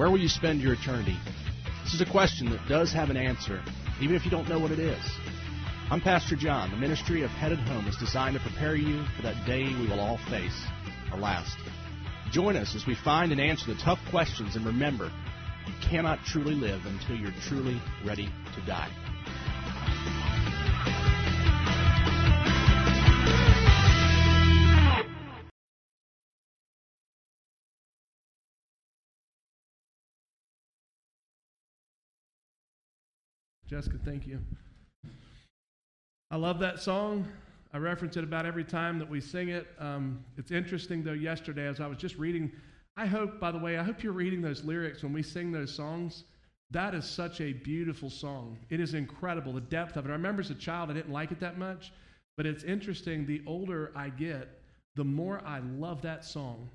Where will you spend your eternity? This is a question that does have an answer, even if you don't know what it is. I'm Pastor John. The ministry of Headed Home is designed to prepare you for that day we will all face, our last. Join us as we find and answer the tough questions, and remember, you cannot truly live until you're truly ready to die. Jessica, thank you. I love that song. I reference it about every time that we sing it. Um, it's interesting, though, yesterday as I was just reading, I hope, by the way, I hope you're reading those lyrics when we sing those songs. That is such a beautiful song. It is incredible, the depth of it. I remember as a child, I didn't like it that much, but it's interesting. The older I get, the more I love that song.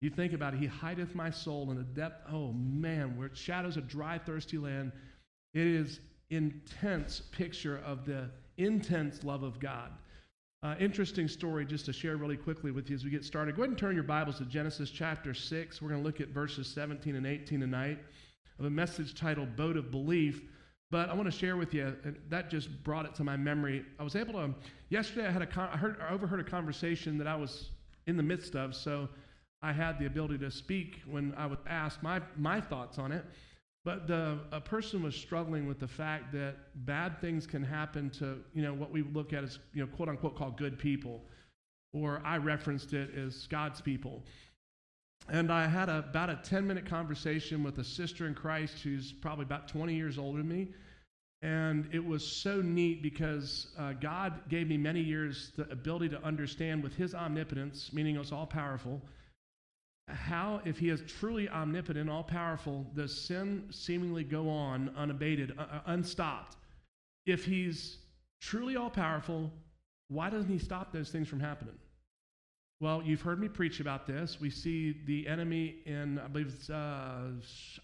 You think about it, He hideth my soul in the depth. Oh, man, where it shadows a dry, thirsty land. It is intense picture of the intense love of God. Uh, interesting story just to share really quickly with you as we get started. Go ahead and turn your Bibles to Genesis chapter 6. We're going to look at verses 17 and 18 tonight of a message titled Boat of Belief. But I want to share with you, and that just brought it to my memory. I was able to, yesterday I had a, I, heard, I overheard a conversation that I was in the midst of, so I had the ability to speak when I was asked my, my thoughts on it. But the, a person was struggling with the fact that bad things can happen to, you know, what we look at as, you know, quote unquote, called good people. Or I referenced it as God's people. And I had a, about a 10 minute conversation with a sister in Christ who's probably about 20 years older than me. And it was so neat because uh, God gave me many years the ability to understand with His omnipotence, meaning it's all powerful, how, if he is truly omnipotent, all powerful, does sin seemingly go on unabated, uh, uh, unstopped? If he's truly all powerful, why doesn't he stop those things from happening? Well, you've heard me preach about this. We see the enemy in, I believe it's uh,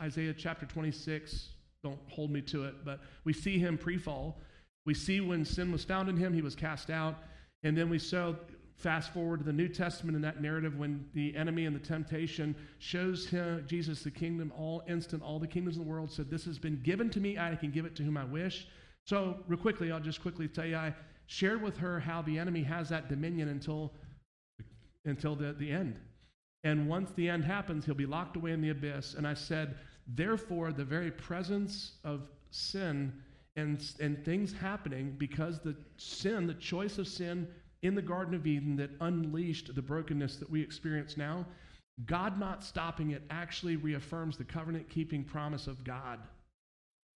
Isaiah chapter 26. Don't hold me to it, but we see him pre fall. We see when sin was found in him, he was cast out. And then we saw fast forward to the New Testament in that narrative when the enemy and the temptation shows him, Jesus the kingdom, all instant, all the kingdoms of the world said, This has been given to me, I can give it to whom I wish. So, real quickly, I'll just quickly tell you, I shared with her how the enemy has that dominion until, until the, the end. And once the end happens, he'll be locked away in the abyss. And I said, Therefore, the very presence of sin and, and things happening because the sin, the choice of sin, in the Garden of Eden that unleashed the brokenness that we experience now, God not stopping it actually reaffirms the covenant keeping promise of God.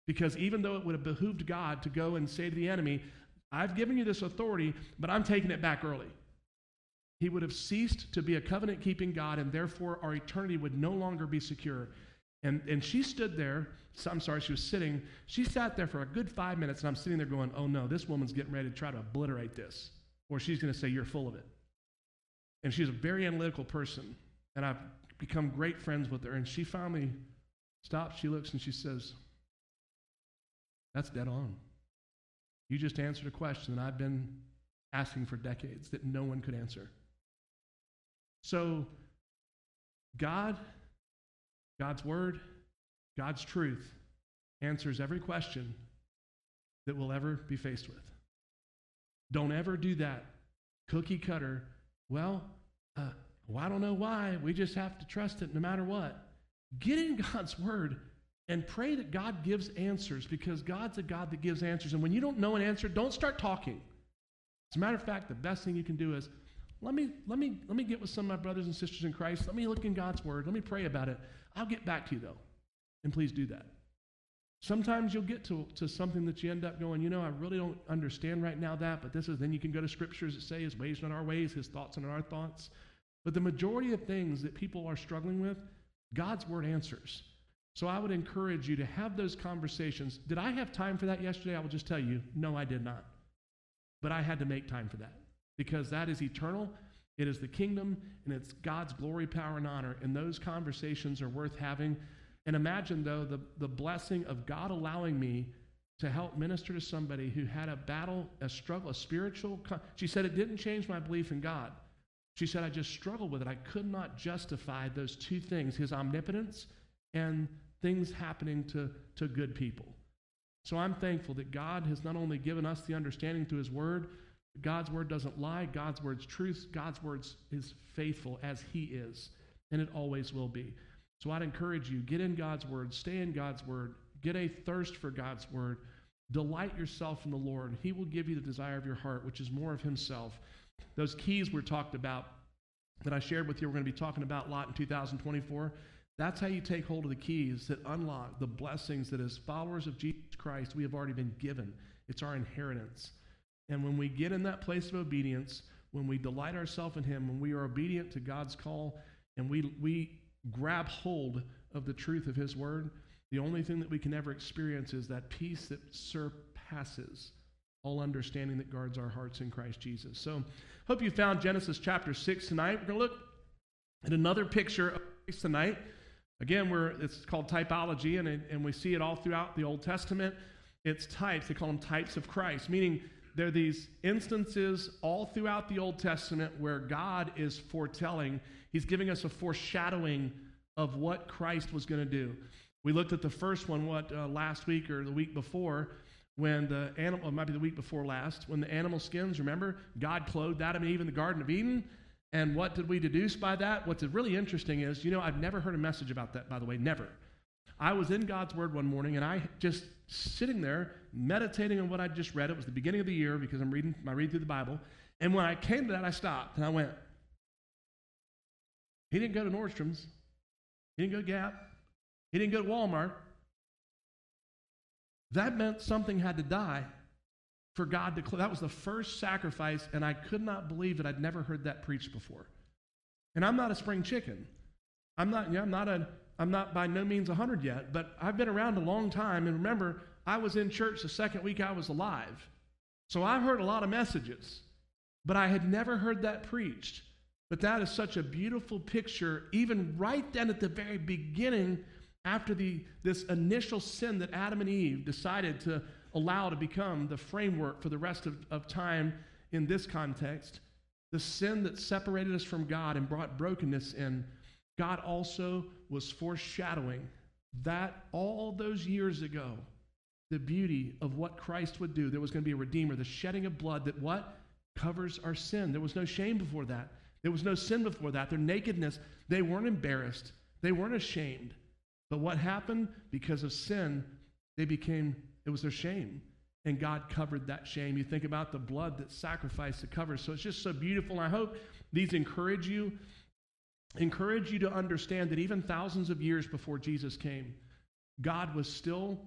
Because even though it would have behooved God to go and say to the enemy, I've given you this authority, but I'm taking it back early. He would have ceased to be a covenant keeping God, and therefore our eternity would no longer be secure. And, and she stood there. I'm sorry, she was sitting. She sat there for a good five minutes, and I'm sitting there going, Oh no, this woman's getting ready to try to obliterate this or she's going to say, You're full of it. And she's a very analytical person. And I've become great friends with her. And she finally stops, she looks, and she says, That's dead on. You just answered a question that I've been asking for decades that no one could answer. So, God, God's Word, God's truth answers every question that we'll ever be faced with. Don't ever do that. Cookie cutter. Well, uh, well, I don't know why. We just have to trust it no matter what. Get in God's word and pray that God gives answers because God's a God that gives answers. And when you don't know an answer, don't start talking. As a matter of fact, the best thing you can do is let me, let me, let me get with some of my brothers and sisters in Christ. Let me look in God's word. Let me pray about it. I'll get back to you, though. And please do that. Sometimes you'll get to, to something that you end up going, you know, I really don't understand right now that, but this is, then you can go to scriptures that say his ways not our ways, his thoughts not our thoughts. But the majority of things that people are struggling with, God's word answers. So I would encourage you to have those conversations. Did I have time for that yesterday? I will just tell you, no, I did not. But I had to make time for that because that is eternal. It is the kingdom and it's God's glory, power, and honor. And those conversations are worth having and imagine, though, the, the blessing of God allowing me to help minister to somebody who had a battle, a struggle, a spiritual. She said, It didn't change my belief in God. She said, I just struggled with it. I could not justify those two things his omnipotence and things happening to, to good people. So I'm thankful that God has not only given us the understanding through His Word, God's Word doesn't lie, God's Word's truth, God's Word is faithful as He is, and it always will be. So I'd encourage you get in God's Word, stay in God's Word, get a thirst for God's Word, delight yourself in the Lord. He will give you the desire of your heart, which is more of Himself. Those keys were talked about that I shared with you, we're going to be talking about a lot in 2024. That's how you take hold of the keys that unlock the blessings that, as followers of Jesus Christ, we have already been given. It's our inheritance. And when we get in that place of obedience, when we delight ourselves in Him, when we are obedient to God's call, and we, we grab hold of the truth of His Word, the only thing that we can ever experience is that peace that surpasses all understanding that guards our hearts in Christ Jesus. So, hope you found Genesis chapter 6 tonight. We're going to look at another picture of Christ tonight. Again, we're, it's called typology, and, and we see it all throughout the Old Testament. It's types. They call them types of Christ, meaning there are these instances all throughout the Old Testament where God is foretelling, He's giving us a foreshadowing of what Christ was going to do. We looked at the first one, what, uh, last week or the week before, when the animal, might be the week before last, when the animal skins, remember, God clothed Adam and Eve in the Garden of Eden. And what did we deduce by that? What's really interesting is, you know, I've never heard a message about that, by the way, never. I was in God's Word one morning and I just sitting there meditating on what I just read. It was the beginning of the year because I'm reading, I read through the Bible. And when I came to that, I stopped and I went, He didn't go to Nordstrom's. He didn't go to Gap. He didn't go to Walmart. That meant something had to die for God to. That was the first sacrifice, and I could not believe that I'd never heard that preached before. And I'm not a spring chicken. I'm not. You know, I'm not a. I'm not by no means hundred yet, but I've been around a long time. And remember, I was in church the second week I was alive, so I've heard a lot of messages, but I had never heard that preached. But that is such a beautiful picture, even right then at the very beginning, after the, this initial sin that Adam and Eve decided to allow to become the framework for the rest of, of time in this context, the sin that separated us from God and brought brokenness in, God also was foreshadowing that all those years ago, the beauty of what Christ would do. There was going to be a redeemer, the shedding of blood that what? Covers our sin. There was no shame before that. There was no sin before that. Their nakedness, they weren't embarrassed. They weren't ashamed. But what happened? Because of sin, they became it was their shame. And God covered that shame. You think about the blood that sacrificed to cover. So it's just so beautiful. And I hope these encourage you, encourage you to understand that even thousands of years before Jesus came, God was still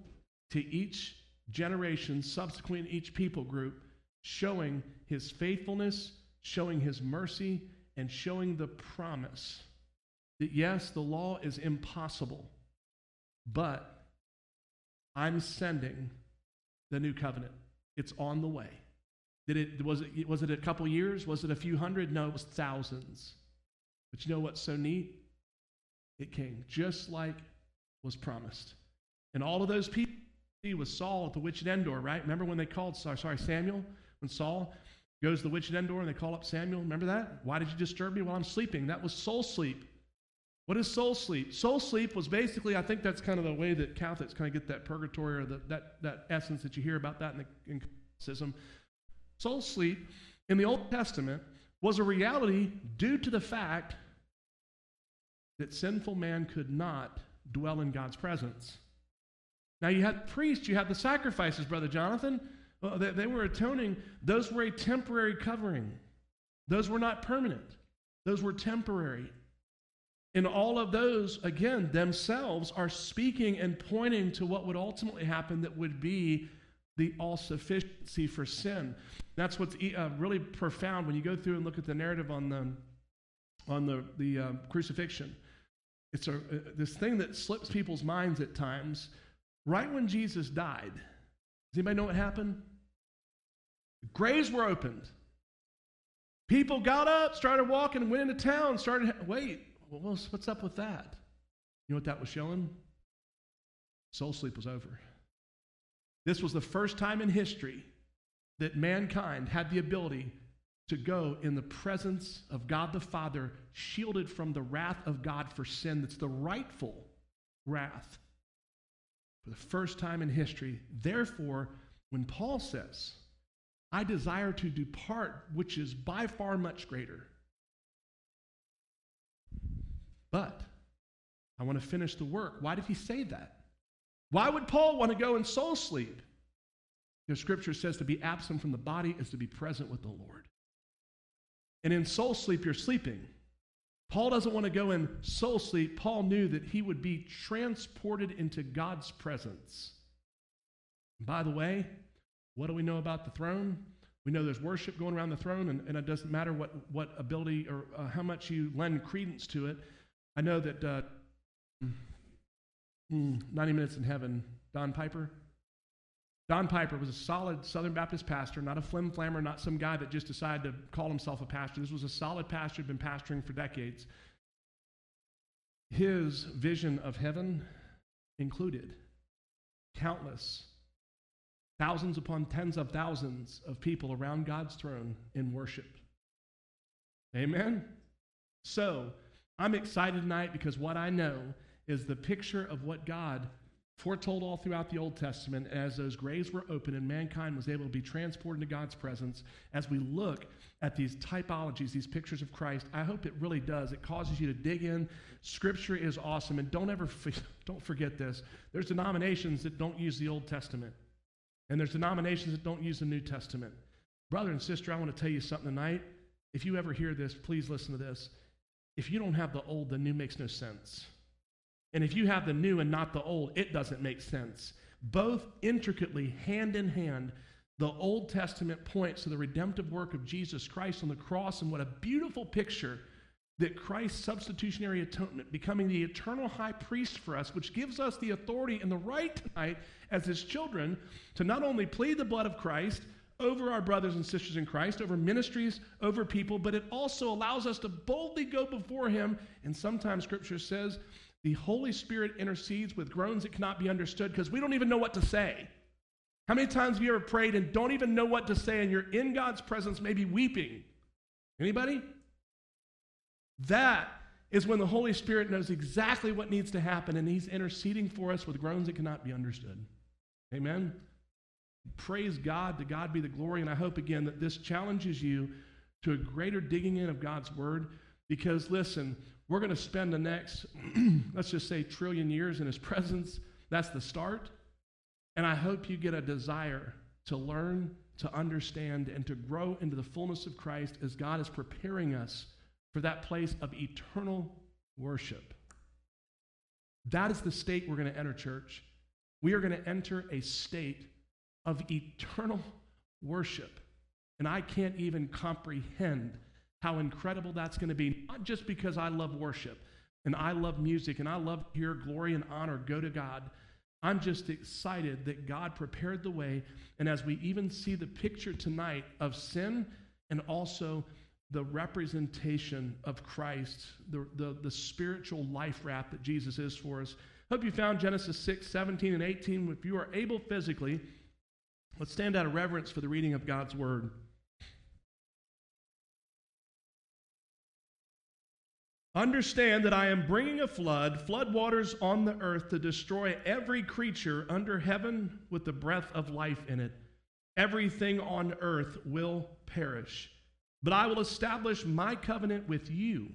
to each generation, subsequent each people group, showing his faithfulness, showing his mercy, and showing the promise that yes, the law is impossible, but I'm sending the new covenant. It's on the way. Did it, was, it, was it a couple years? Was it a few hundred? No, it was thousands. But you know what's so neat? It came just like was promised. And all of those people, was Saul at the witch at Endor, right? Remember when they called, sorry, sorry, Samuel? When Saul goes to the witch at Endor and they call up Samuel? Remember that? Why did you disturb me while I'm sleeping? That was soul sleep. What is soul sleep? Soul sleep was basically, I think that's kind of the way that Catholics kind of get that purgatory or the, that, that essence that you hear about that in, the, in Catholicism. Soul sleep in the Old Testament was a reality due to the fact that sinful man could not dwell in God's presence. Now, you had priests, you had the sacrifices, Brother Jonathan. Well, they, they were atoning. Those were a temporary covering, those were not permanent, those were temporary. And all of those, again, themselves are speaking and pointing to what would ultimately happen that would be the all sufficiency for sin. That's what's uh, really profound when you go through and look at the narrative on the, on the, the uh, crucifixion. It's a, uh, this thing that slips people's minds at times. Right when Jesus died, does anybody know what happened? Graves were opened. People got up, started walking, went into town, started, wait, what's up with that? You know what that was showing? Soul sleep was over. This was the first time in history that mankind had the ability to go in the presence of God the Father, shielded from the wrath of God for sin that's the rightful, wrath for the first time in history. Therefore, when Paul says, I desire to depart, which is by far much greater, but I want to finish the work. Why did he say that? Why would Paul want to go in soul sleep? Because scripture says to be absent from the body is to be present with the Lord. And in soul sleep, you're sleeping. Paul doesn't want to go in soul sleep. Paul knew that he would be transported into God's presence. By the way, what do we know about the throne? We know there's worship going around the throne, and, and it doesn't matter what, what ability or uh, how much you lend credence to it. I know that uh, hmm, 90 Minutes in Heaven, Don Piper. Don Piper was a solid Southern Baptist pastor, not a flim flammer, not some guy that just decided to call himself a pastor. This was a solid pastor, had been pastoring for decades. His vision of heaven included countless, thousands upon tens of thousands of people around God's throne in worship. Amen? So, I'm excited tonight because what I know is the picture of what God foretold all throughout the Old Testament as those graves were open and mankind was able to be transported into God's presence. As we look at these typologies, these pictures of Christ, I hope it really does. It causes you to dig in. Scripture is awesome, and don't ever don't forget this. There's denominations that don't use the Old Testament, and there's denominations that don't use the New Testament. Brother and sister, I want to tell you something tonight. If you ever hear this, please listen to this. If you don't have the old, the new makes no sense. And if you have the new and not the old, it doesn't make sense. Both intricately, hand in hand, the Old Testament points to the redemptive work of Jesus Christ on the cross, and what a beautiful picture that Christ's substitutionary atonement, becoming the eternal high priest for us, which gives us the authority and the right tonight as his children to not only plead the blood of Christ over our brothers and sisters in Christ, over ministries, over people, but it also allows us to boldly go before him. And sometimes scripture says the Holy Spirit intercedes with groans that cannot be understood because we don't even know what to say. How many times have you ever prayed and don't even know what to say and you're in God's presence, maybe weeping? Anybody? That is when the Holy Spirit knows exactly what needs to happen and He's interceding for us with groans that cannot be understood. Amen? Praise God. To God be the glory. And I hope again that this challenges you to a greater digging in of God's Word because, listen, we're going to spend the next, let's just say, trillion years in His presence. That's the start. And I hope you get a desire to learn, to understand, and to grow into the fullness of Christ as God is preparing us for that place of eternal worship. That is the state we're going to enter, church. We are going to enter a state of eternal worship. And I can't even comprehend how incredible that's going to be, not just because I love worship and I love music and I love to hear glory and honor go to God. I'm just excited that God prepared the way. And as we even see the picture tonight of sin and also the representation of Christ, the, the, the spiritual life wrap that Jesus is for us. Hope you found Genesis 6, 17, and 18. If you are able physically, let's stand out of reverence for the reading of God's word. Understand that I am bringing a flood, flood waters on the earth to destroy every creature under heaven with the breath of life in it. Everything on earth will perish. But I will establish my covenant with you,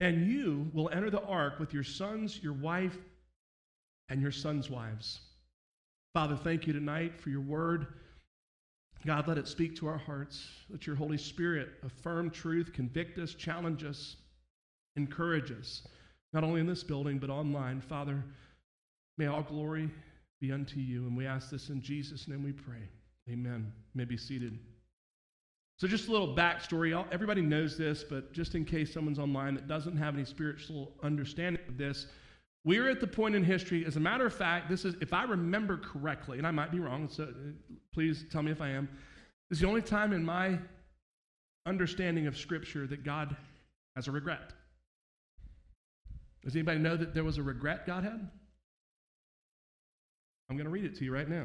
and you will enter the ark with your sons, your wife, and your sons' wives. Father, thank you tonight for your word. God, let it speak to our hearts. Let your Holy Spirit affirm truth, convict us, challenge us encourage us, not only in this building, but online. Father, may all glory be unto you. And we ask this in Jesus' name we pray. Amen. You may be seated. So, just a little backstory. Everybody knows this, but just in case someone's online that doesn't have any spiritual understanding of this, we're at the point in history, as a matter of fact, this is, if I remember correctly, and I might be wrong, so uh, please tell me if I am, this is the only time in my understanding of Scripture that God has a regret. Does anybody know that there was a regret God had? I'm going to read it to you right now.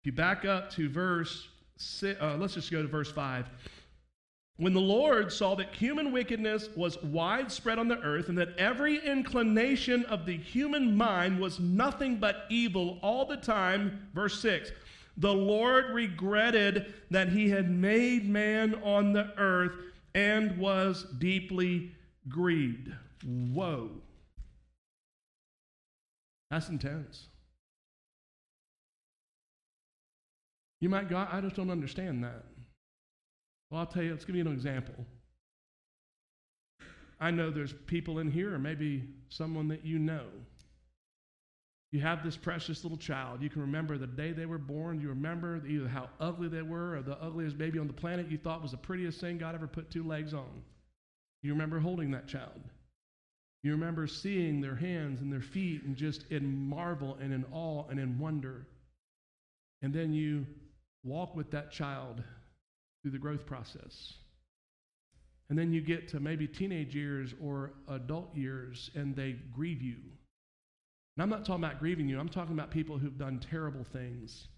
If you back up to verse, six, uh, let's just go to verse 5. When the Lord saw that human wickedness was widespread on the earth, and that every inclination of the human mind was nothing but evil all the time, verse 6, the Lord regretted that he had made man on the earth and was deeply grieved. Whoa. That's intense. You might go, I just don't understand that. Well, I'll tell you, let's give you an example. I know there's people in here, or maybe someone that you know. You have this precious little child. You can remember the day they were born. You remember either how ugly they were or the ugliest baby on the planet you thought was the prettiest thing God ever put two legs on. You remember holding that child. You remember seeing their hands and their feet and just in marvel and in awe and in wonder. And then you walk with that child through the growth process. And then you get to maybe teenage years or adult years and they grieve you. And I'm not talking about grieving you, I'm talking about people who've done terrible things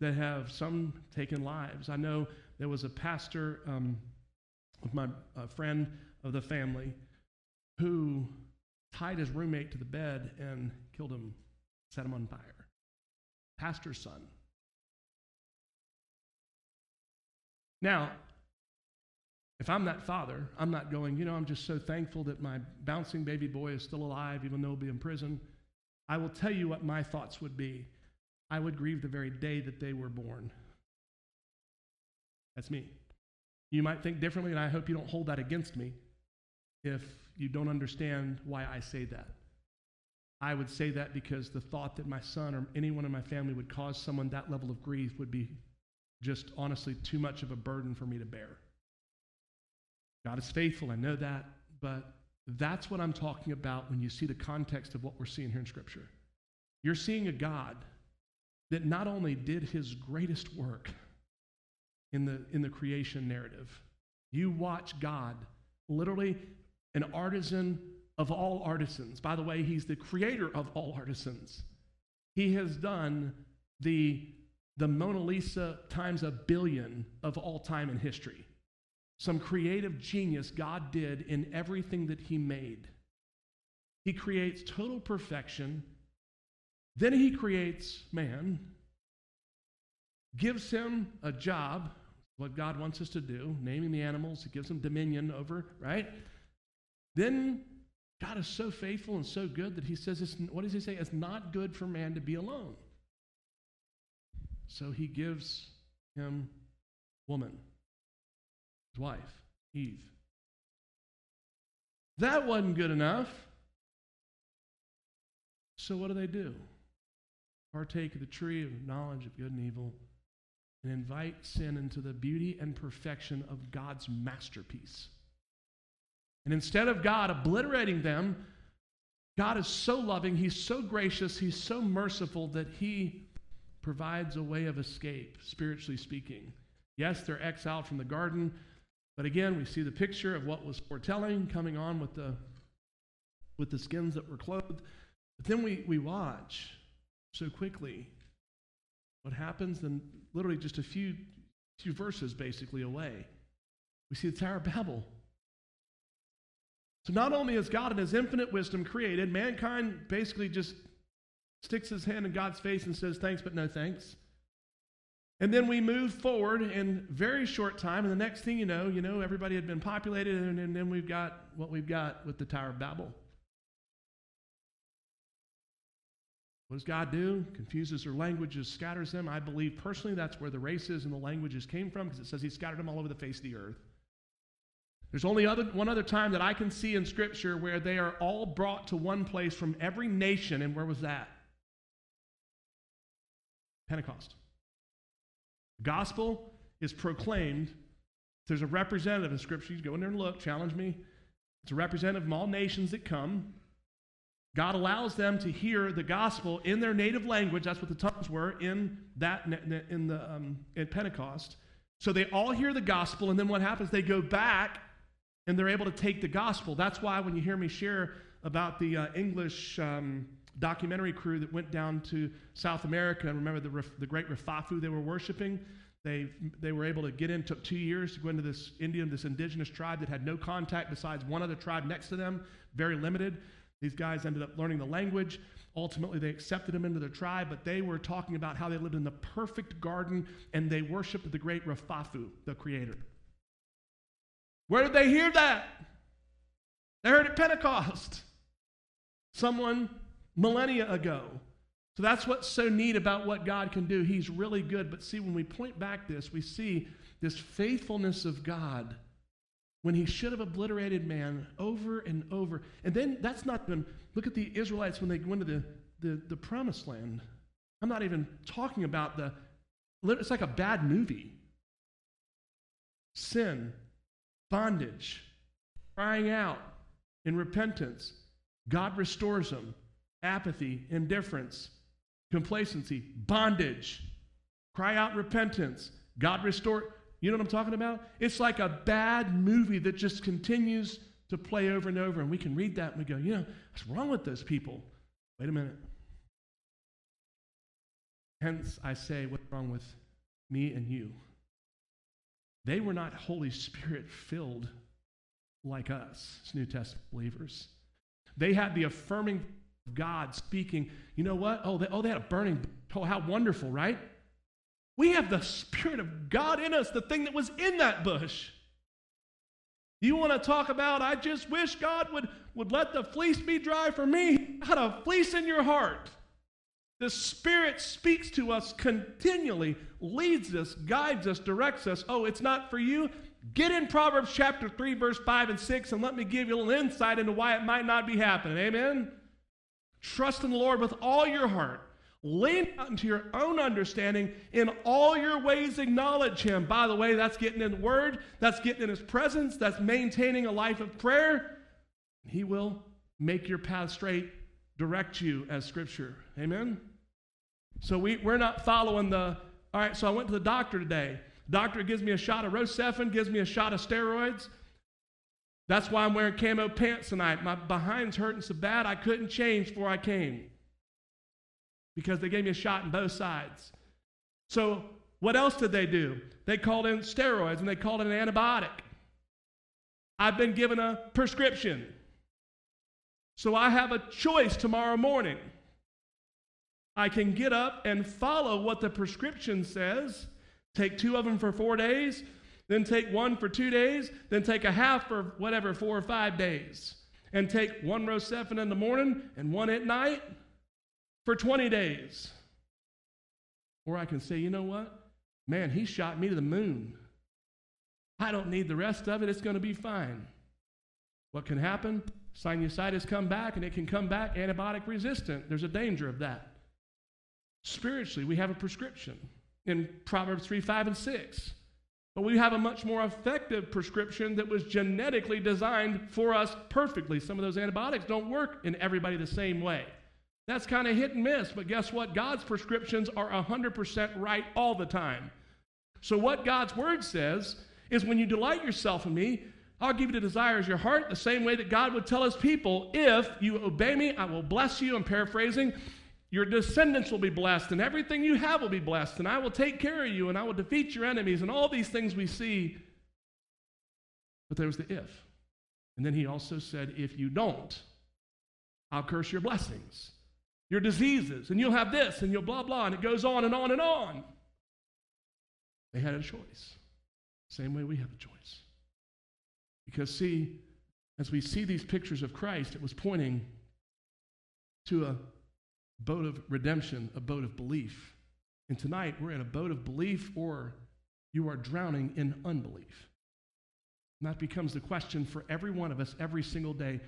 that have some taken lives. I know there was a pastor um, with my friend of the family who tied his roommate to the bed and killed him, set him on fire. Pastor's son. Now, if I'm that father, I'm not going, you know, I'm just so thankful that my bouncing baby boy is still alive, even though he'll be in prison. I will tell you what my thoughts would be. I would grieve the very day that they were born. That's me. You might think differently, and I hope you don't hold that against me if you don't understand why I say that. I would say that because the thought that my son or anyone in my family would cause someone that level of grief would be just honestly too much of a burden for me to bear. God is faithful, I know that, but that's what I'm talking about when you see the context of what we're seeing here in Scripture. You're seeing a God that not only did his greatest work in the, in the creation narrative, you watch God, literally an artisan of all artisans. By the way, he's the creator of all artisans. He has done the the Mona Lisa times a billion of all time in history. Some creative genius God did in everything that He made. He creates total perfection. Then He creates man, gives him a job, what God wants us to do, naming the animals, He gives him dominion over, right? Then God is so faithful and so good that He says, what does He say? It's not good for man to be alone. So he gives him woman, his wife, Eve. That wasn't good enough. So what do they do? Partake of the tree of knowledge of good and evil and invite sin into the beauty and perfection of God's masterpiece. And instead of God obliterating them, God is so loving, He's so gracious, He's so merciful that He provides a way of escape, spiritually speaking. Yes, they're exiled from the garden, but again, we see the picture of what was foretelling coming on with the, with the skins that were clothed. But then we, we watch so quickly what happens, and literally just a few, few verses basically away, we see the Tower of Babel. So not only has God in his infinite wisdom created, mankind basically just sticks his hand in God's face and says, Thanks, but no thanks. And then we move forward in very short time, and the next thing you know, you know, everybody had been populated, and, and then we've got what we've got with the Tower of Babel. What does God do? Confuses their languages, scatters them. I believe personally that's where the races and the languages came from because it says he scattered them all over the face of the earth. There's only other, one other time that I can see in Scripture where they are all brought to one place from every nation, and where was that? Pentecost. The gospel is proclaimed. There's a representative in Scripture. You go in there and look, challenge me. It's a representative from all nations that come. God allows them to hear the gospel in their native language. That's what the tongues were in that in the um, in Pentecost. So they all hear the gospel, and then what happens? They go back and they're able to take the gospel. That's why when you hear me share about the uh, English um, documentary crew that went down to South America and remember the, the great Rafafu they were worshiping? They, they were able to get in, took two years to go into this Indian, this indigenous tribe that had no contact besides one other tribe next to them, very limited. These guys ended up learning the language. Ultimately, they accepted them into their tribe, but they were talking about how they lived in the perfect garden and they worshiped the great Rafafu, the creator. Where did they hear that? They heard it Pentecost. Someone millennia ago. So that's what's so neat about what God can do. He's really good. But see, when we point back this, we see this faithfulness of God when he should have obliterated man over and over. And then that's not even, look at the Israelites when they go into the, the, the promised land. I'm not even talking about the, it's like a bad movie. Sin, bondage, crying out in repentance. God restores them. Apathy, indifference, complacency, bondage. Cry out repentance. God restore. You know what I'm talking about? It's like a bad movie that just continues to play over and over. And we can read that and we go, you know, what's wrong with those people? Wait a minute. Hence, I say, what's wrong with me and you? They were not Holy Spirit filled like us as New Testament believers. They had the affirming God speaking. You know what? Oh, they, oh, they had a burning. Oh, how wonderful, right? We have the Spirit of God in us, the thing that was in that bush. You want to talk about, I just wish God would, would let the fleece be dry for me. Had a fleece in your heart. The Spirit speaks to us continually, leads us, guides us, directs us. Oh, it's not for you? Get in Proverbs chapter 3, verse 5 and 6, and let me give you a little insight into why it might not be happening. Amen? Trust in the Lord with all your heart. Lean into your own understanding. In all your ways, acknowledge Him. By the way, that's getting in the Word, that's getting in His presence, that's maintaining a life of prayer. He will make your path straight, direct you as Scripture. Amen? So we, we're not following the, all right, so I went to the doctor today. Doctor gives me a shot of Rocephin, gives me a shot of steroids. That's why I'm wearing camo pants tonight. My behind's hurting so bad I couldn't change before I came because they gave me a shot in both sides. So, what else did they do? They called in steroids and they called it an antibiotic. I've been given a prescription. So, I have a choice tomorrow morning. I can get up and follow what the prescription says, take two of them for four days, then take one for two days, then take a half for whatever, four or five days, and take one Rocephin in the morning and one at night for 20 days. Or I can say, you know what? Man, he shot me to the moon. I don't need the rest of it. It's going to be fine. What can happen? Sinusitis come back, and it can come back antibiotic resistant. There's a danger of that. Spiritually, we have a prescription in Proverbs 3, 5, and 6. But we have a much more effective prescription that was genetically designed for us perfectly. Some of those antibiotics don't work in everybody the same way. That's kind of hit and miss, but guess what? God's prescriptions are 100% right all the time. So, what God's word says is when you delight yourself in me, I'll give you the desires of your heart, the same way that God would tell his people, if you obey me, I will bless you. I'm paraphrasing. Your descendants will be blessed, and everything you have will be blessed, and I will take care of you, and I will defeat your enemies, and all these things we see. But there was the if. And then he also said, if you don't, I'll curse your blessings your diseases, and you'll have this, and you'll blah, blah, and it goes on and on and on. They had a choice. Same way we have a choice. Because, see, as we see these pictures of Christ, it was pointing to a boat of redemption, a boat of belief. And tonight, we're in a boat of belief, or you are drowning in unbelief. And that becomes the question for every one of us every single day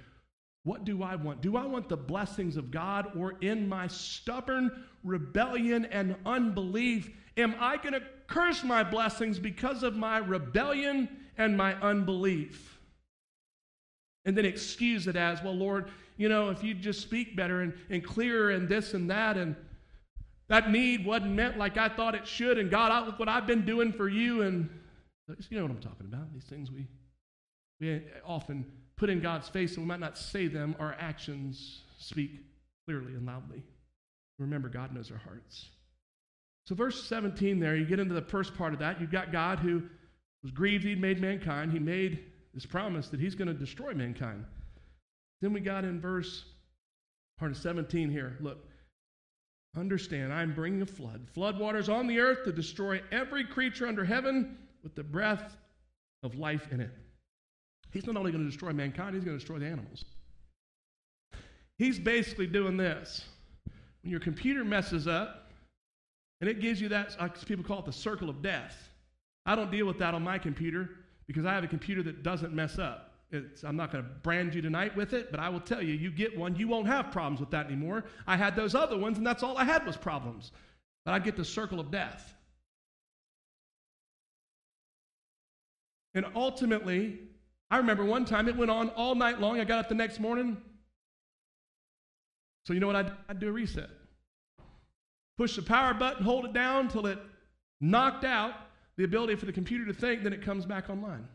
what do I want? Do I want the blessings of God, or in my stubborn rebellion and unbelief, am I going to curse my blessings because of my rebellion and my unbelief? And then excuse it as, well, Lord, you know, if you just speak better and, and clearer and this and that, and that need wasn't meant like I thought it should, and God, I, look what I've been doing for you, and you know what I'm talking about. These things we, we often put in God's face, and we might not say them, our actions speak clearly and loudly. Remember, God knows our hearts. So, verse 17 there, you get into the first part of that. You've got God who was grieved he'd made mankind. He made this promise that he's going to destroy mankind. Then we got in verse part of 17 here. Look, understand, I'm bringing a flood. Flood waters on the earth to destroy every creature under heaven with the breath of life in it. He's not only going to destroy mankind, he's going to destroy the animals. He's basically doing this. When your computer messes up, and it gives you that, people call it the circle of death. I don't deal with that on my computer because I have a computer that doesn't mess up. I'm not going to brand you tonight with it, but I will tell you, you get one, you won't have problems with that anymore. I had those other ones, and that's all I had was problems. But I get the circle of death. And ultimately, I remember one time it went on all night long. I got up the next morning. So you know what I'd, I'd do a reset. Push the power button, hold it down until it knocked out the ability for the computer to think, then it comes back online.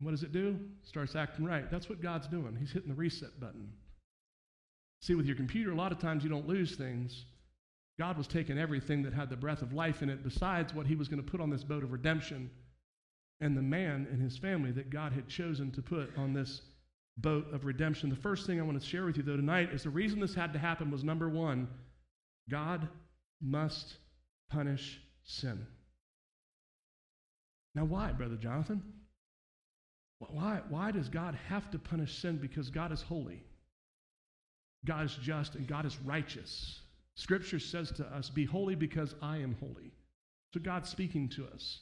What does it do? Starts acting right. That's what God's doing. He's hitting the reset button. See, with your computer, a lot of times you don't lose things. God was taking everything that had the breath of life in it, besides what He was going to put on this boat of redemption, and the man and his family that God had chosen to put on this boat of redemption. The first thing I want to share with you, though, tonight is the reason this had to happen was number one, God must punish sin. Now, why, Brother Jonathan? Why, why does God have to punish sin? Because God is holy, God is just, and God is righteous. Scripture says to us, Be holy because I am holy. So God's speaking to us.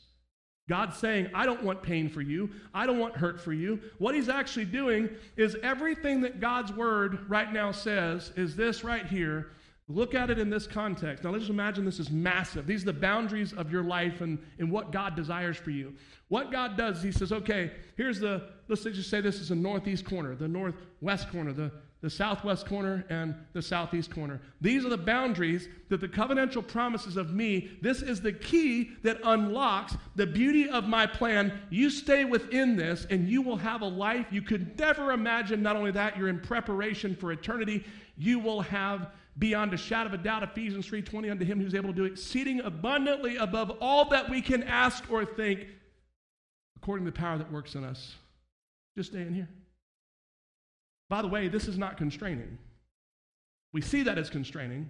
God's saying, I don't want pain for you. I don't want hurt for you. What he's actually doing is everything that God's word right now says is this right here Look at it in this context. Now, let's just imagine this is massive. These are the boundaries of your life and, and what God desires for you. What God does, He says, okay, here's the, let's just say this is the northeast corner, the northwest corner, the, the southwest corner, and the southeast corner. These are the boundaries that the covenantal promises of me, this is the key that unlocks the beauty of my plan. You stay within this, and you will have a life you could never imagine. Not only that, you're in preparation for eternity. You will have beyond a shadow of a doubt ephesians 3.20 unto him who's able to do exceeding abundantly above all that we can ask or think according to the power that works in us. Just stay in here. By the way this is not constraining. We see that as constraining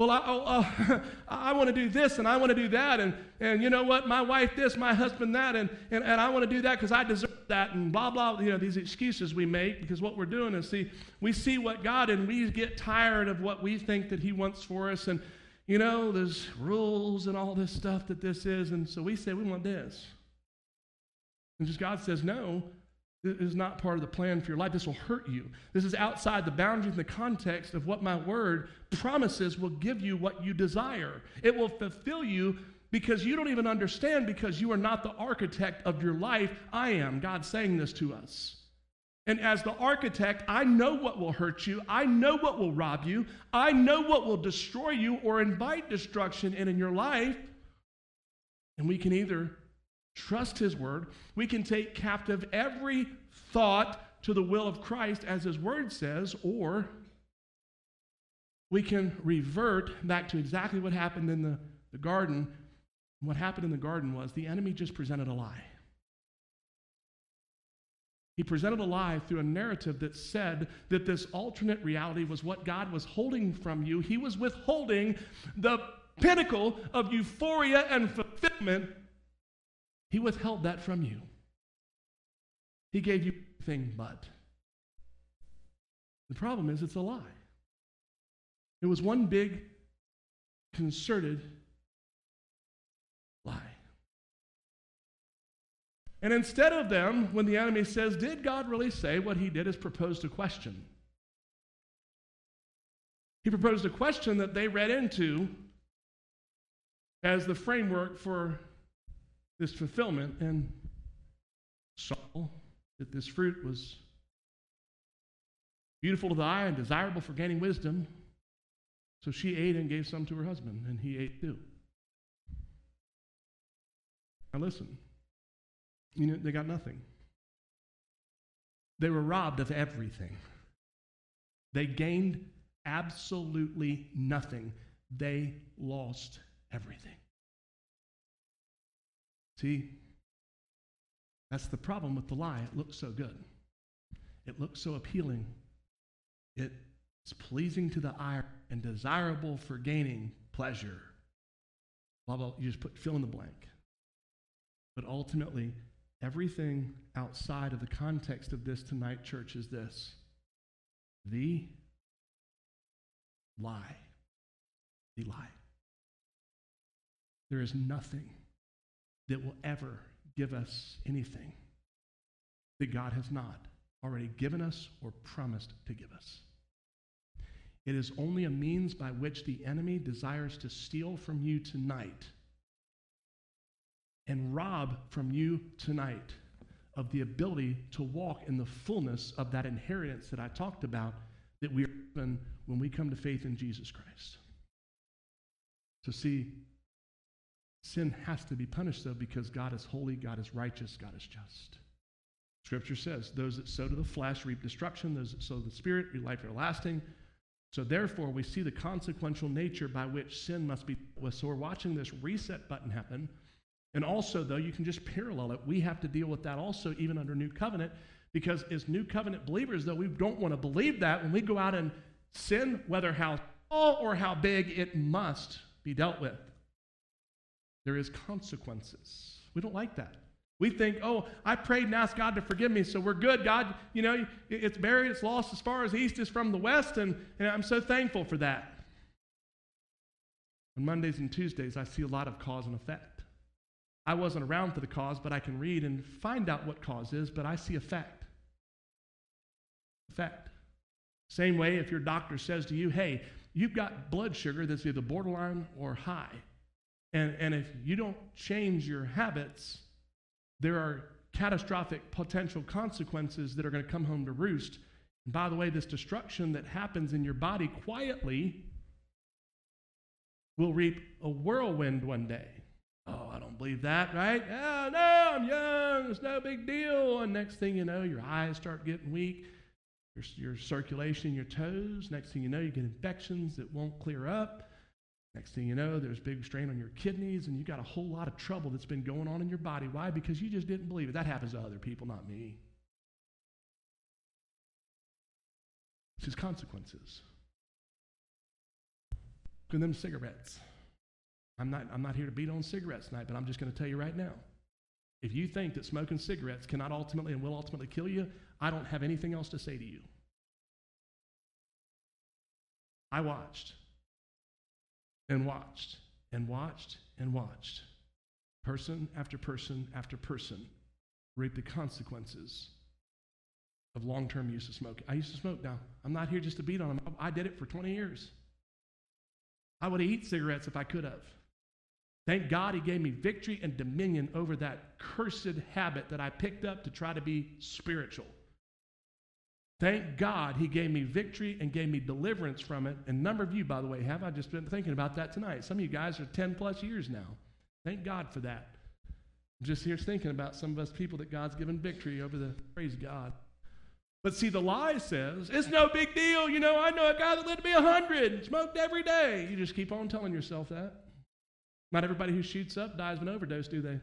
well, I, uh, I want to do this and I want to do that. And, and you know what? My wife this, my husband that. And, and, and I want to do that because I deserve that. And blah, blah. You know, these excuses we make because what we're doing is see, we see what God and we get tired of what we think that He wants for us. And, you know, there's rules and all this stuff that this is. And so we say we want this. And just God says, no, this is not part of the plan for your life. This will hurt you. This is outside the boundaries and the context of what my word promises will give you what you desire. It will fulfill you because you don't even understand because you are not the architect of your life. I am. God saying this to us. And as the architect, I know what will hurt you. I know what will rob you. I know what will destroy you or invite destruction in, in your life. And we can either trust His word. We can take captive every thought to the will of Christ, as His word says, or we can revert back to exactly what happened in the, the garden. What happened in the garden was the enemy just presented a lie. He presented a lie through a narrative that said that this alternate reality was what God was holding from you. He was withholding the pinnacle of euphoria and fulfillment he withheld that from you. He gave you everything but. The problem is, it's a lie. It was one big, concerted lie. And instead of them, when the enemy says, Did God really say what he did, is proposed a question. He proposed a question that they read into as the framework for this fulfillment and saw that this fruit was beautiful to the eye and desirable for gaining wisdom. So she ate and gave some to her husband, and he ate too. Now listen, you know, they got nothing. They were robbed of everything. They gained absolutely nothing. They lost everything. See, that's the problem with the lie. It looks so good, it looks so appealing. It's pleasing to the eye and desirable for gaining pleasure. Blah, blah, you just put fill in the blank. But ultimately, everything outside of the context of this tonight, church, is this the lie. The lie. There is nothing that will ever give us anything that God has not already given us or promised to give us. It is only a means by which the enemy desires to steal from you tonight and rob from you tonight of the ability to walk in the fullness of that inheritance that I talked about that we are given when we come to faith in Jesus Christ. So, see, sin has to be punished, though, because God is holy, God is righteous, God is just. Scripture says, Those that sow to the flesh reap destruction, those that sow to the spirit reap life everlasting. So, therefore, we see the consequential nature by which sin must be. So, we're watching this reset button happen. And also, though, you can just parallel it. We have to deal with that also, even under New Covenant, because as New Covenant believers, though, we don't want to believe that when we go out and sin, whether how small or how big, it must be dealt with. There is consequences. We don't like that. We think, oh, I prayed and asked God to forgive me, so we're good. God, you know, it's buried, it's lost as far as east is from the west, and, and I'm so thankful for that. On Mondays and Tuesdays, I see a lot of cause and effect. I wasn't around for the cause, but I can read and find out what cause is, but I see effect. Effect. Same way, if your doctor says to you, hey, you've got blood sugar that's either borderline or high, and, and if you don't change your habits, there are catastrophic potential consequences that are going to come home to roost. And by the way, this destruction that happens in your body quietly will reap a whirlwind one day. Oh, I don't believe that, right? Oh, no, I'm young. It's no big deal. And next thing you know, your eyes start getting weak, your, your circulation in your toes. Next thing you know, you get infections that won't clear up. Next thing you know, there's big strain on your kidneys, and you got a whole lot of trouble that's been going on in your body. Why? Because you just didn't believe it. That happens to other people, not me. It's is consequences. Look at them cigarettes. I'm not, I'm not here to beat on cigarettes tonight, but I'm just going to tell you right now. If you think that smoking cigarettes cannot ultimately and will ultimately kill you, I don't have anything else to say to you. I watched and watched and watched and watched. Person after person after person reap the consequences of long term use of smoking. I used to smoke now. I'm not here just to beat on them. I did it for 20 years. I would eat cigarettes if I could have. Thank God he gave me victory and dominion over that cursed habit that I picked up to try to be spiritual. Thank God he gave me victory and gave me deliverance from it. And a number of you, by the way, have. I just been thinking about that tonight. Some of you guys are 10 plus years now. Thank God for that. I'm just here thinking about some of us people that God's given victory over the, praise God. But see, the lie says, it's no big deal. You know, I know a guy that lived to be 100, smoked every day. You just keep on telling yourself that. Not everybody who shoots up dies of an overdose, do they?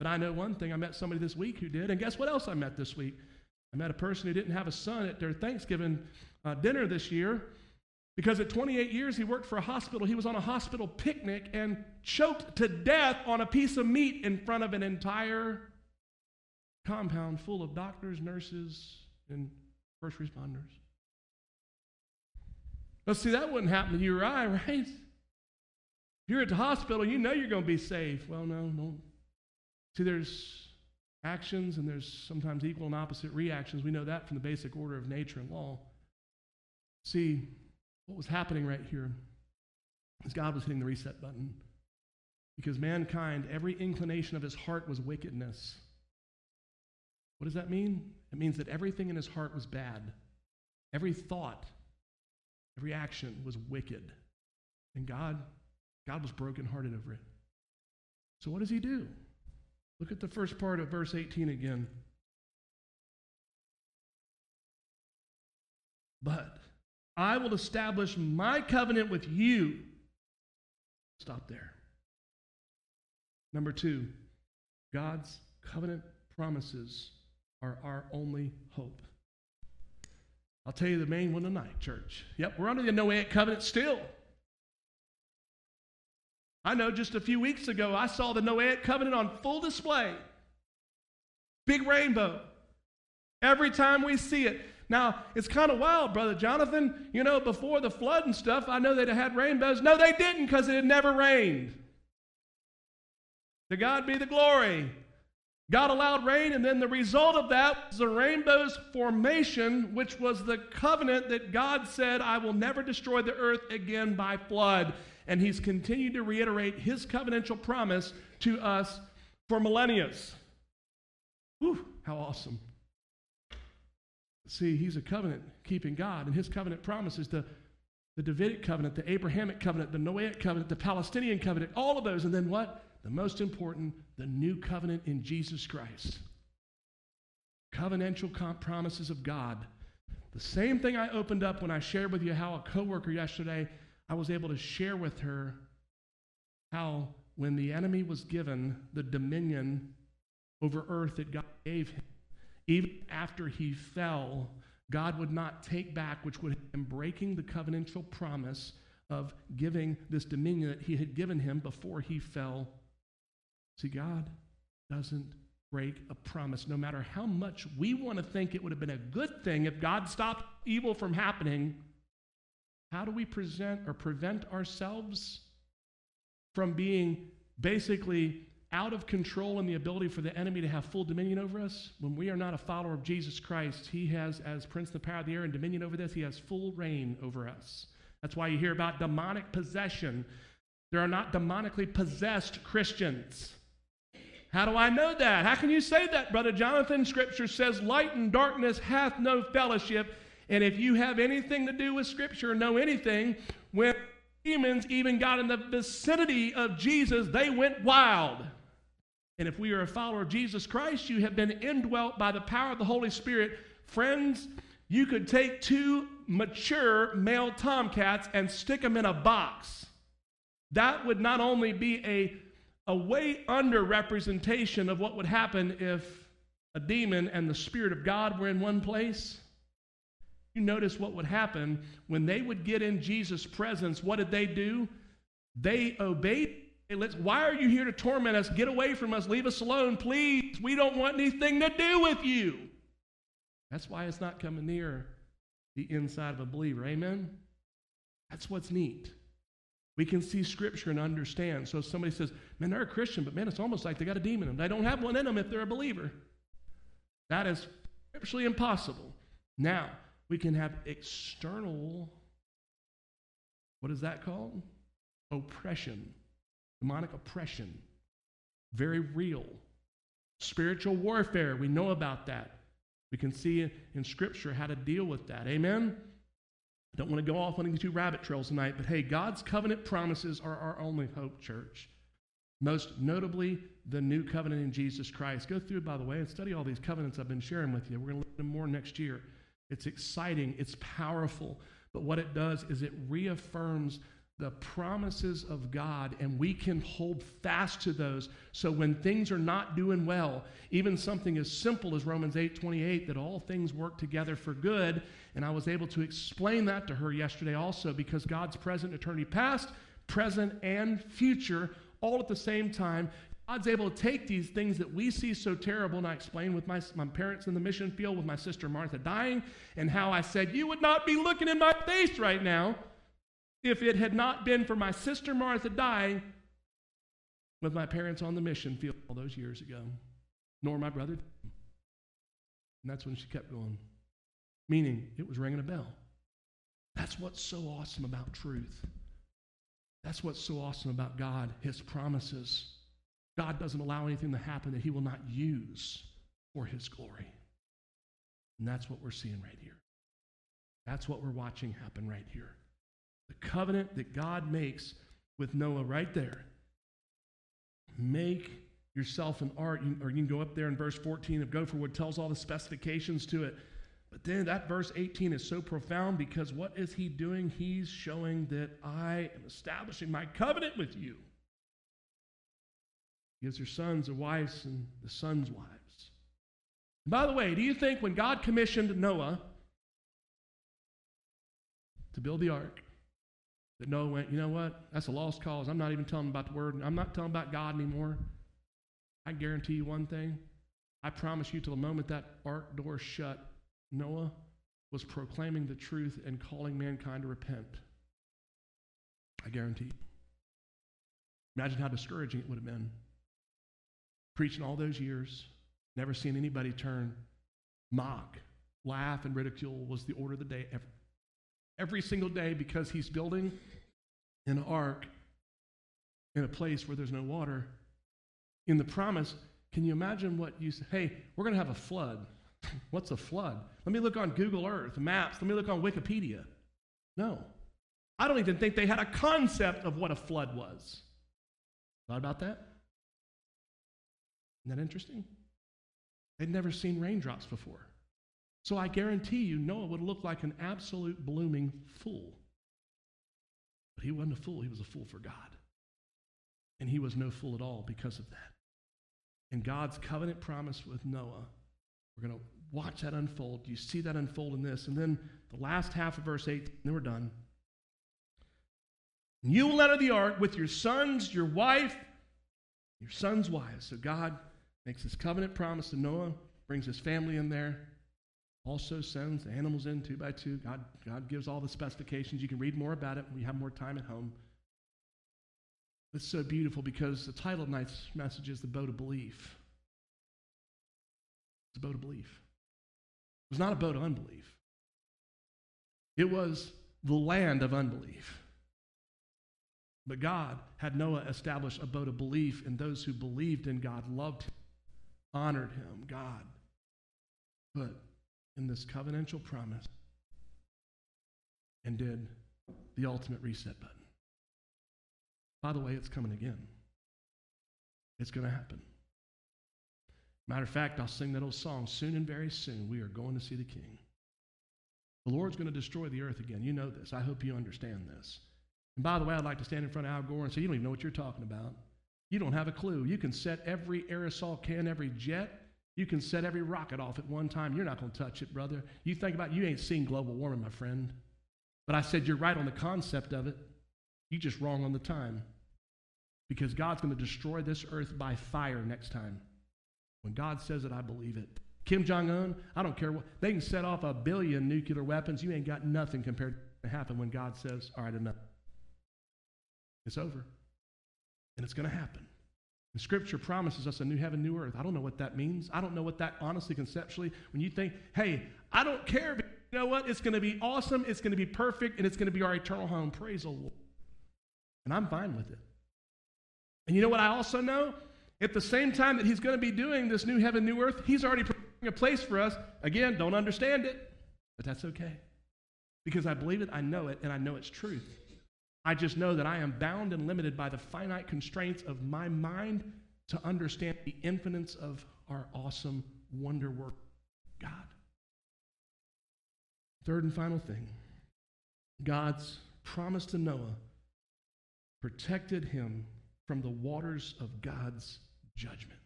But I know one thing. I met somebody this week who did. And guess what else I met this week? I met a person who didn't have a son at their Thanksgiving uh, dinner this year because at 28 years he worked for a hospital. He was on a hospital picnic and choked to death on a piece of meat in front of an entire compound full of doctors, nurses, and first responders. But see, that wouldn't happen to you or I, right? You're at the hospital, you know you're going to be safe. Well, no, no. See, there's actions and there's sometimes equal and opposite reactions. We know that from the basic order of nature and law. See, what was happening right here is God was hitting the reset button because mankind, every inclination of his heart was wickedness. What does that mean? It means that everything in his heart was bad. Every thought, every action was wicked. And God, God was brokenhearted over it. So what does he do? Look at the first part of verse 18 again. But I will establish my covenant with you. Stop there. Number two, God's covenant promises are our only hope. I'll tell you the main one tonight, church. Yep, we're under the Noahic covenant still. I know just a few weeks ago I saw the Noahic covenant on full display. Big rainbow. Every time we see it. Now, it's kind of wild, Brother Jonathan. You know, before the flood and stuff, I know they'd have had rainbows. No, they didn't because it had never rained. To God be the glory. God allowed rain, and then the result of that was the rainbow's formation, which was the covenant that God said, I will never destroy the earth again by flood. And He's continued to reiterate His covenantal promise to us for millennia. Whew, how awesome. See, He's a covenant keeping God, and His covenant promises the, the Davidic covenant, the Abrahamic covenant, the Noahic covenant, the Palestinian covenant, all of those. And then what? The most important, the new covenant in Jesus Christ. Covenantal promises of God. The same thing I opened up when I shared with you how a coworker yesterday, I was able to share with her how when the enemy was given the dominion over earth that God gave him, even after he fell, God would not take back, which would have been breaking the covenantal promise of giving this dominion that he had given him before he fell See, God doesn't break a promise, no matter how much we want to think it would have been a good thing if God stopped evil from happening. How do we present or prevent ourselves from being basically out of control and the ability for the enemy to have full dominion over us? When we are not a follower of Jesus Christ, he has, as Prince of the power of the air and dominion over this, he has full reign over us. That's why you hear about demonic possession. There are not demonically possessed Christians. How do I know that? How can you say that, Brother Jonathan? Scripture says, Light and darkness hath no fellowship. And if you have anything to do with Scripture, or know anything, when demons even got in the vicinity of Jesus, they went wild. And if we are a follower of Jesus Christ, you have been indwelt by the power of the Holy Spirit. Friends, you could take two mature male tomcats and stick them in a box. That would not only be a a way under representation of what would happen if a demon and the Spirit of God were in one place. You notice what would happen when they would get in Jesus' presence. What did they do? They obeyed. Hey, let's, why are you here to torment us? Get away from us. Leave us alone, please. We don't want anything to do with you. That's why it's not coming near the inside of a believer. Amen? That's what's neat. We can see Scripture and understand. So if somebody says, man, they're a Christian, but man, it's almost like they got a demon in them. They don't have one in them if they're a believer. That is scripturally impossible. Now, we can have external, what is that called? Oppression, demonic oppression. Very real. Spiritual warfare, we know about that. We can see in Scripture how to deal with that. Amen? I don't want to go off on any two rabbit trails tonight, but hey, God's covenant promises are our only hope, church. Most notably, the new covenant in Jesus Christ. Go through, by the way, and study all these covenants I've been sharing with you. We're going to look at them more next year. It's exciting, it's powerful, but what it does is it reaffirms the promises of God, and we can hold fast to those. So when things are not doing well, even something as simple as Romans 8 28, that all things work together for good. And I was able to explain that to her yesterday also because God's present, eternity past, present, and future, all at the same time. God's able to take these things that we see so terrible, and I explained with my, my parents in the mission field, with my sister Martha dying, and how I said, You would not be looking in my face right now if it had not been for my sister Martha dying with my parents on the mission field all those years ago, nor my brother. And that's when she kept going, meaning it was ringing a bell. That's what's so awesome about truth. That's what's so awesome about God, His promises. God doesn't allow anything to happen that He will not use for His glory. And that's what we're seeing right here. That's what we're watching happen right here. The covenant that God makes with Noah right there. Make yourself an ark, or you can go up there in verse 14 of Gopherwood, tells all the specifications to it. But then that verse 18 is so profound because what is he doing? He's showing that I am establishing my covenant with you. Gives her sons and wives and the sons' wives. And by the way, do you think when God commissioned Noah to build the ark, that Noah went, you know what? That's a lost cause. I'm not even telling about the word. I'm not telling about God anymore. I guarantee you one thing. I promise you, till the moment that ark door shut, Noah was proclaiming the truth and calling mankind to repent. I guarantee. Imagine how discouraging it would have been. Preaching all those years, never seen anybody turn, mock, laugh, and ridicule was the order of the day every, every single day because he's building an ark in a place where there's no water. In the promise, can you imagine what you say? Hey, we're going to have a flood. What's a flood? Let me look on Google Earth, maps. Let me look on Wikipedia. No. I don't even think they had a concept of what a flood was. Thought about that? Isn't that interesting? They'd never seen raindrops before. So I guarantee you, Noah would look like an absolute blooming fool. But he wasn't a fool, he was a fool for God. And he was no fool at all because of that. And God's covenant promise with Noah we're going to watch that unfold. You see that unfold in this. And then the last half of verse 8, then we're done. You will enter the ark with your sons, your wife, your sons' wives. So God makes his covenant promise to Noah, brings his family in there, also sends the animals in two by two. God, God gives all the specifications. You can read more about it when you have more time at home. It's so beautiful because the title of tonight's message is The Boat of Belief. It's a boat of belief. It was not a boat of unbelief. It was the land of unbelief. But God had Noah establish a boat of belief, and those who believed in God loved him, honored him. God put in this covenantal promise and did the ultimate reset button. By the way, it's coming again. It's going to happen. Matter of fact, I'll sing that old song soon and very soon. We are going to see the King. The Lord's going to destroy the earth again. You know this. I hope you understand this. And by the way, I'd like to stand in front of Al Gore and say, You don't even know what you're talking about. You don't have a clue. You can set every aerosol can, every jet, you can set every rocket off at one time. You're not going to touch it, brother. You think about it, you ain't seen global warming, my friend. But I said you're right on the concept of it. You just wrong on the time. Because God's going to destroy this earth by fire next time. When God says it, I believe it. Kim Jong un, I don't care what, they can set off a billion nuclear weapons. You ain't got nothing compared to what happen when God says, all right, enough. It's over. And it's going to happen. Scripture promises us a new heaven, new earth. I don't know what that means. I don't know what that honestly, conceptually, when you think, hey, I don't care, but you know what? It's going to be awesome, it's going to be perfect, and it's going to be our eternal home. Praise the Lord. And I'm fine with it. And you know what I also know? At the same time that he's going to be doing this new heaven, new earth, he's already preparing a place for us. Again, don't understand it, but that's okay. Because I believe it, I know it, and I know it's truth. I just know that I am bound and limited by the finite constraints of my mind to understand the infinite of our awesome wonder work, God. Third and final thing God's promise to Noah protected him from the waters of God's judgment.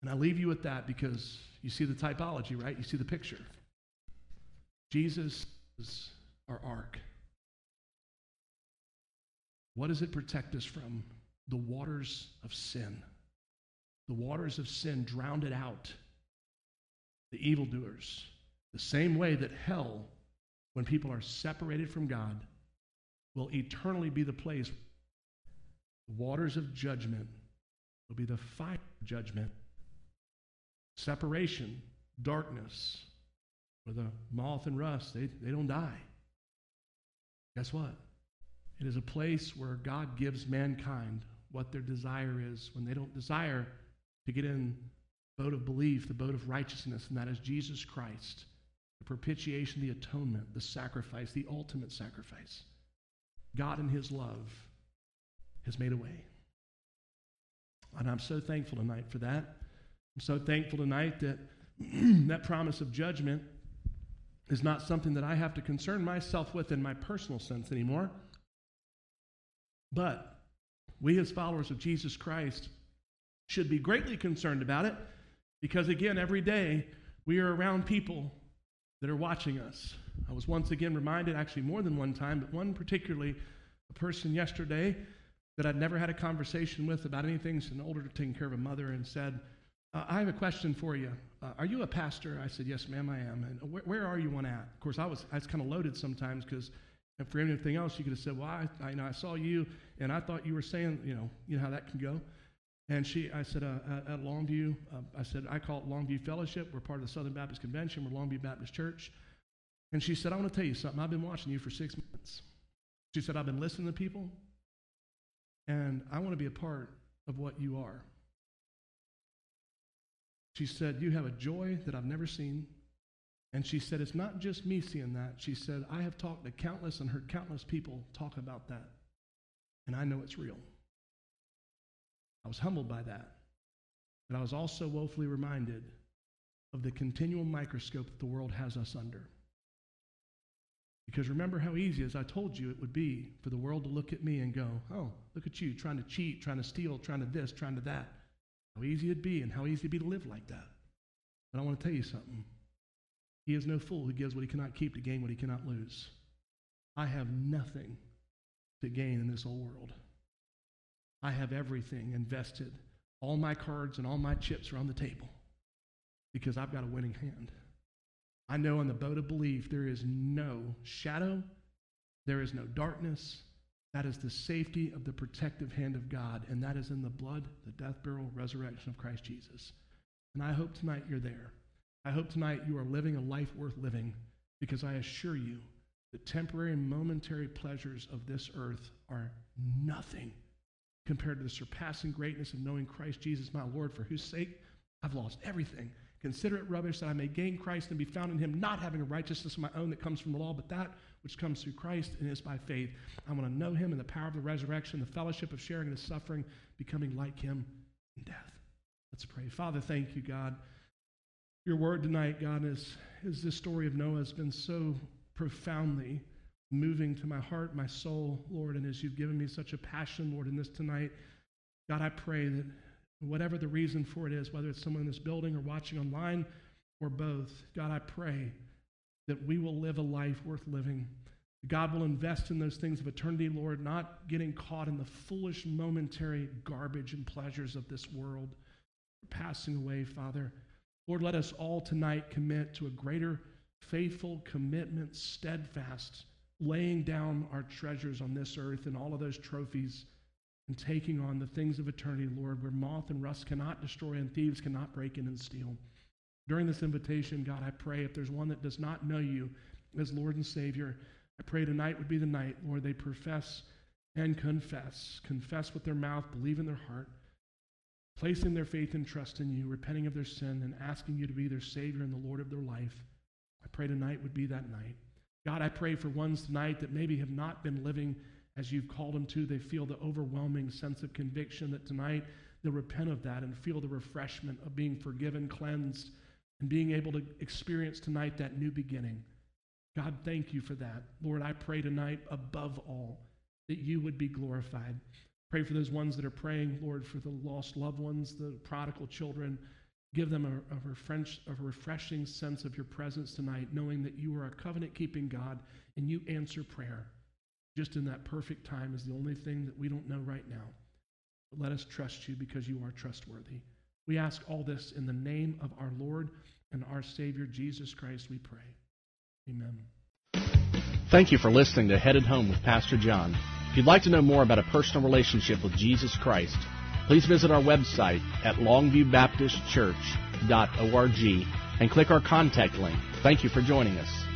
And I leave you with that because you see the typology, right? You see the picture. Jesus is our ark. What does it protect us from? The waters of sin. The waters of sin drowned it out. The evildoers. The same way that hell, when people are separated from God, will eternally be the place. The waters of judgment will be the fire of judgment, separation, darkness, where the moth and rust, they, they don't die. Guess what? It is a place where God gives mankind what their desire is when they don't desire to get in the boat of belief, the boat of righteousness, and that is Jesus Christ, the propitiation, the atonement, the sacrifice, the ultimate sacrifice. God in his love has made a way. And I'm so thankful tonight for that. I'm so thankful tonight that that promise of judgment is not something that I have to concern myself with in my personal sense anymore. But we, as followers of Jesus Christ, should be greatly concerned about it because, again, every day we are around people that are watching us. I was once again reminded, actually more than one time, but one particularly, a person yesterday that I'd never had a conversation with about anything, she's an older taking care of a mother, and said, uh, I have a question for you. Uh, are you a pastor? I said, Yes, ma'am, I am. And wh- where are you one at? Of course, I was, I was kind of loaded sometimes because for anything else, you could have said, Well, I, I, you know, I saw you and I thought you were saying, you know, you know how that can go. And she, I said, uh, at, at, Longview, uh, I said, I call it Longview Fellowship. We're part of the Southern Baptist Convention. We're Longview Baptist Church. And she said, I want to tell you something. I've been watching you for six months. She said, I've been listening to people, and I want to be a part of what you are. She said, You have a joy that I've never seen. And she said, It's not just me seeing that. She said, I have talked to countless and heard countless people talk about that. And I know it's real. I was humbled by that. But I was also woefully reminded of the continual microscope that the world has us under. Because remember how easy, as I told you, it would be for the world to look at me and go, oh, look at you, trying to cheat, trying to steal, trying to this, trying to that. How easy it'd be and how easy it'd be to live like that. But I want to tell you something. He is no fool who gives what he cannot keep to gain what he cannot lose. I have nothing to gain in this old world. I have everything invested. All my cards and all my chips are on the table because I've got a winning hand. I know in the boat of belief there is no shadow, there is no darkness. That is the safety of the protective hand of God, and that is in the blood, the death, burial, resurrection of Christ Jesus. And I hope tonight you're there. I hope tonight you are living a life worth living because I assure you the temporary momentary pleasures of this earth are nothing compared to the surpassing greatness of knowing Christ Jesus, my Lord, for whose sake I've lost everything. Consider it rubbish that I may gain Christ and be found in him, not having a righteousness of my own that comes from the law, but that which comes through Christ and is by faith. I want to know him in the power of the resurrection, the fellowship of sharing in his suffering, becoming like him in death. Let's pray. Father, thank you, God. Your word tonight, God, is, is this story of Noah has been so profoundly moving to my heart, my soul, Lord. And as you've given me such a passion, Lord, in this tonight, God, I pray that whatever the reason for it is, whether it's someone in this building or watching online or both, God, I pray that we will live a life worth living. God will invest in those things of eternity, Lord, not getting caught in the foolish momentary garbage and pleasures of this world. Passing away, Father. Lord, let us all tonight commit to a greater faithful commitment, steadfast, laying down our treasures on this earth and all of those trophies and taking on the things of eternity, Lord, where moth and rust cannot destroy and thieves cannot break in and steal. During this invitation, God, I pray if there's one that does not know you as Lord and Savior, I pray tonight would be the night, Lord, they profess and confess. Confess with their mouth, believe in their heart, placing their faith and trust in you, repenting of their sin, and asking you to be their Savior and the Lord of their life. I pray tonight would be that night. God, I pray for ones tonight that maybe have not been living as you've called them to. They feel the overwhelming sense of conviction that tonight they'll repent of that and feel the refreshment of being forgiven, cleansed, and being able to experience tonight that new beginning. God, thank you for that. Lord, I pray tonight above all that you would be glorified. Pray for those ones that are praying, Lord, for the lost loved ones, the prodigal children. Give them a, a, refresh, a refreshing sense of your presence tonight, knowing that you are a covenant keeping God and you answer prayer just in that perfect time is the only thing that we don't know right now. But let us trust you because you are trustworthy. We ask all this in the name of our Lord and our Savior, Jesus Christ, we pray. Amen. Thank you for listening to Headed Home with Pastor John. If you'd like to know more about a personal relationship with Jesus Christ, please visit our website at longviewbaptistchurch.org and click our contact link. Thank you for joining us.